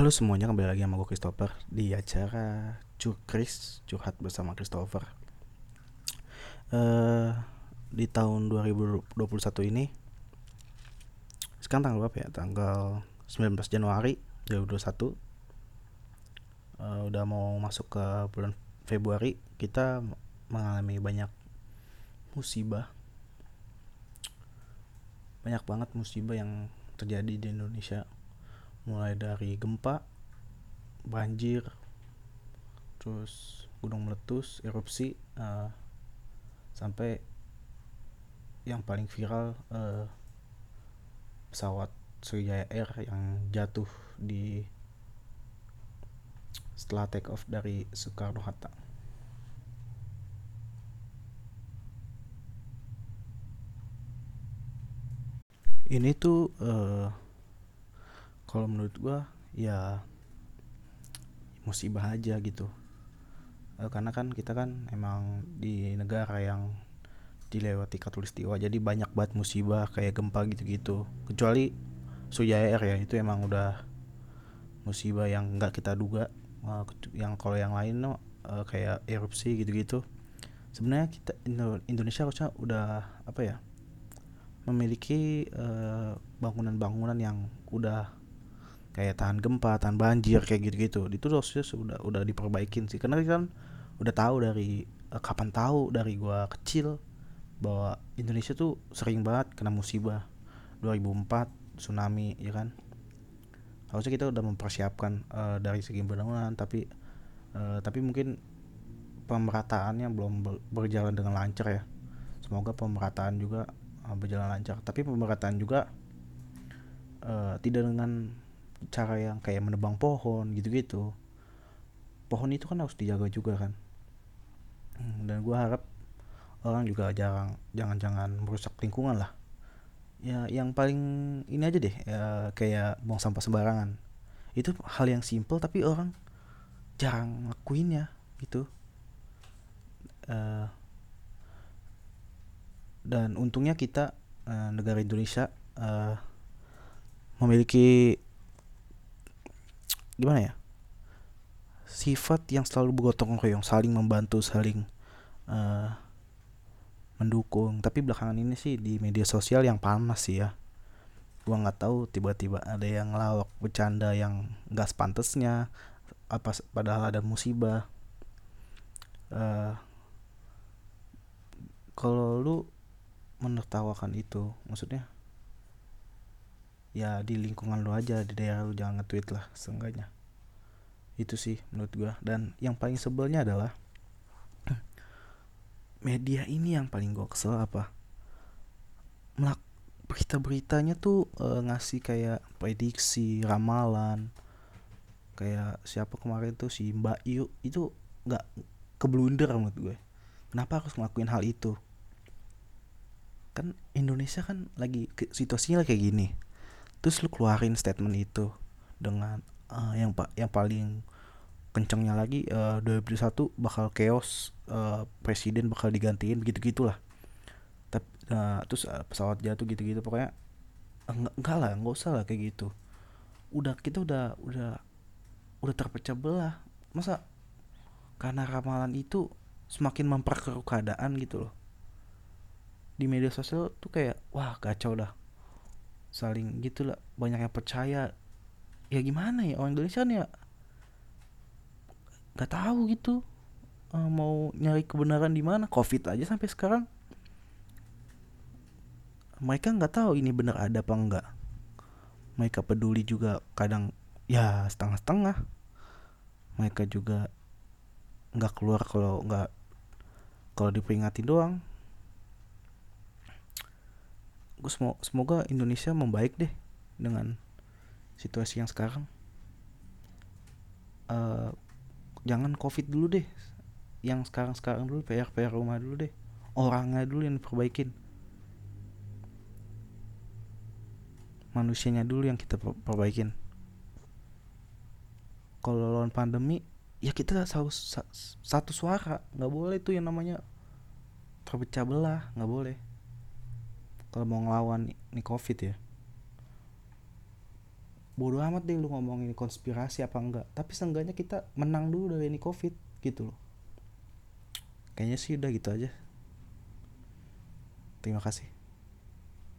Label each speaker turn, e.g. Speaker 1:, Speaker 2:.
Speaker 1: Halo semuanya, kembali lagi sama gue Christopher di acara Cukris Curhat bersama Christopher. Eh di tahun 2021 ini sekarang tanggal berapa ya? Tanggal 19 Januari 2021. Eh, udah mau masuk ke bulan Februari, kita mengalami banyak musibah. Banyak banget musibah yang terjadi di Indonesia mulai dari gempa, banjir, terus gunung meletus, erupsi, uh, sampai yang paling viral uh, pesawat Sriwijaya Air yang jatuh di setelah take off dari Soekarno Hatta. Ini tuh uh, kalau menurut gua ya musibah aja gitu. E, karena kan kita kan emang di negara yang dilewati katulistiwa jadi banyak banget musibah kayak gempa gitu-gitu. Kecuali Sujaya Air ya itu emang udah musibah yang nggak kita duga. E, yang kalau yang lain no e, kayak erupsi gitu-gitu. Sebenarnya kita Indonesia harusnya udah apa ya memiliki bangunan-bangunan yang udah kayak tahan gempa, tahan banjir kayak gitu-gitu. Itu harusnya sudah udah diperbaikin sih. Karena kan udah tahu dari uh, kapan tahu dari gua kecil bahwa Indonesia tuh sering banget kena musibah. 2004 tsunami ya kan. Harusnya kita udah mempersiapkan uh, dari segi bangunan tapi uh, tapi mungkin pemerataannya belum berjalan dengan lancar ya. Semoga pemerataan juga uh, berjalan lancar. Tapi pemerataan juga uh, tidak dengan cara yang kayak menebang pohon gitu-gitu. Pohon itu kan harus dijaga juga kan. Hmm, dan gue harap orang juga jarang jangan-jangan merusak lingkungan lah. Ya yang paling ini aja deh ya, kayak buang sampah sembarangan. Itu hal yang simple tapi orang jarang ya gitu. Uh, dan untungnya kita uh, negara Indonesia uh, memiliki gimana ya? Sifat yang selalu bergotong royong saling membantu saling uh, mendukung. Tapi belakangan ini sih di media sosial yang panas sih ya. Gua nggak tahu tiba-tiba ada yang lawak bercanda yang nggak sepantesnya apa padahal ada musibah. Uh, kalau lu menertawakan itu maksudnya ya di lingkungan lu aja di daerah lu jangan nge-tweet lah seenggaknya. Itu sih menurut gua. Dan yang paling sebelnya adalah media ini yang paling gua kesel apa? Melak berita-beritanya tuh e, ngasih kayak prediksi ramalan kayak siapa kemarin tuh si Mbak Yu itu nggak keblunder menurut gue kenapa harus ngelakuin hal itu? Kan Indonesia kan lagi situasinya kayak gini terus lu keluarin statement itu dengan uh, yang pak yang paling kencengnya lagi uh, 2021 bakal chaos uh, presiden bakal digantiin begitu gitulah tapi uh, terus uh, pesawat jatuh gitu gitu pokoknya enggak, enggak lah nggak usah lah kayak gitu. Udah kita udah udah udah terpecah belah. Masa karena ramalan itu semakin memperkeruh keadaan gitu loh. Di media sosial tuh kayak wah kacau dah saling gitulah banyak yang percaya. Ya gimana ya orang Indonesia kan ya nggak tahu gitu uh, mau nyari kebenaran di mana. Covid aja sampai sekarang. Mereka nggak tahu ini benar ada apa enggak mereka peduli juga kadang ya setengah-setengah. Mereka juga nggak keluar kalau nggak kalau diperingatin doang semoga Indonesia membaik deh dengan situasi yang sekarang. Uh, jangan covid dulu deh. Yang sekarang sekarang dulu PR PR rumah dulu deh. Orangnya dulu yang diperbaikin. Manusianya dulu yang kita perbaikin. Kalau lawan pandemi ya kita satu, satu suara. Nggak boleh tuh yang namanya terpecah belah. Nggak boleh kalau mau ngelawan nih covid ya. Bodoh amat deh lu ngomongin konspirasi apa enggak. Tapi seenggaknya kita menang dulu dari ini covid gitu loh. Kayaknya sih udah gitu aja. Terima kasih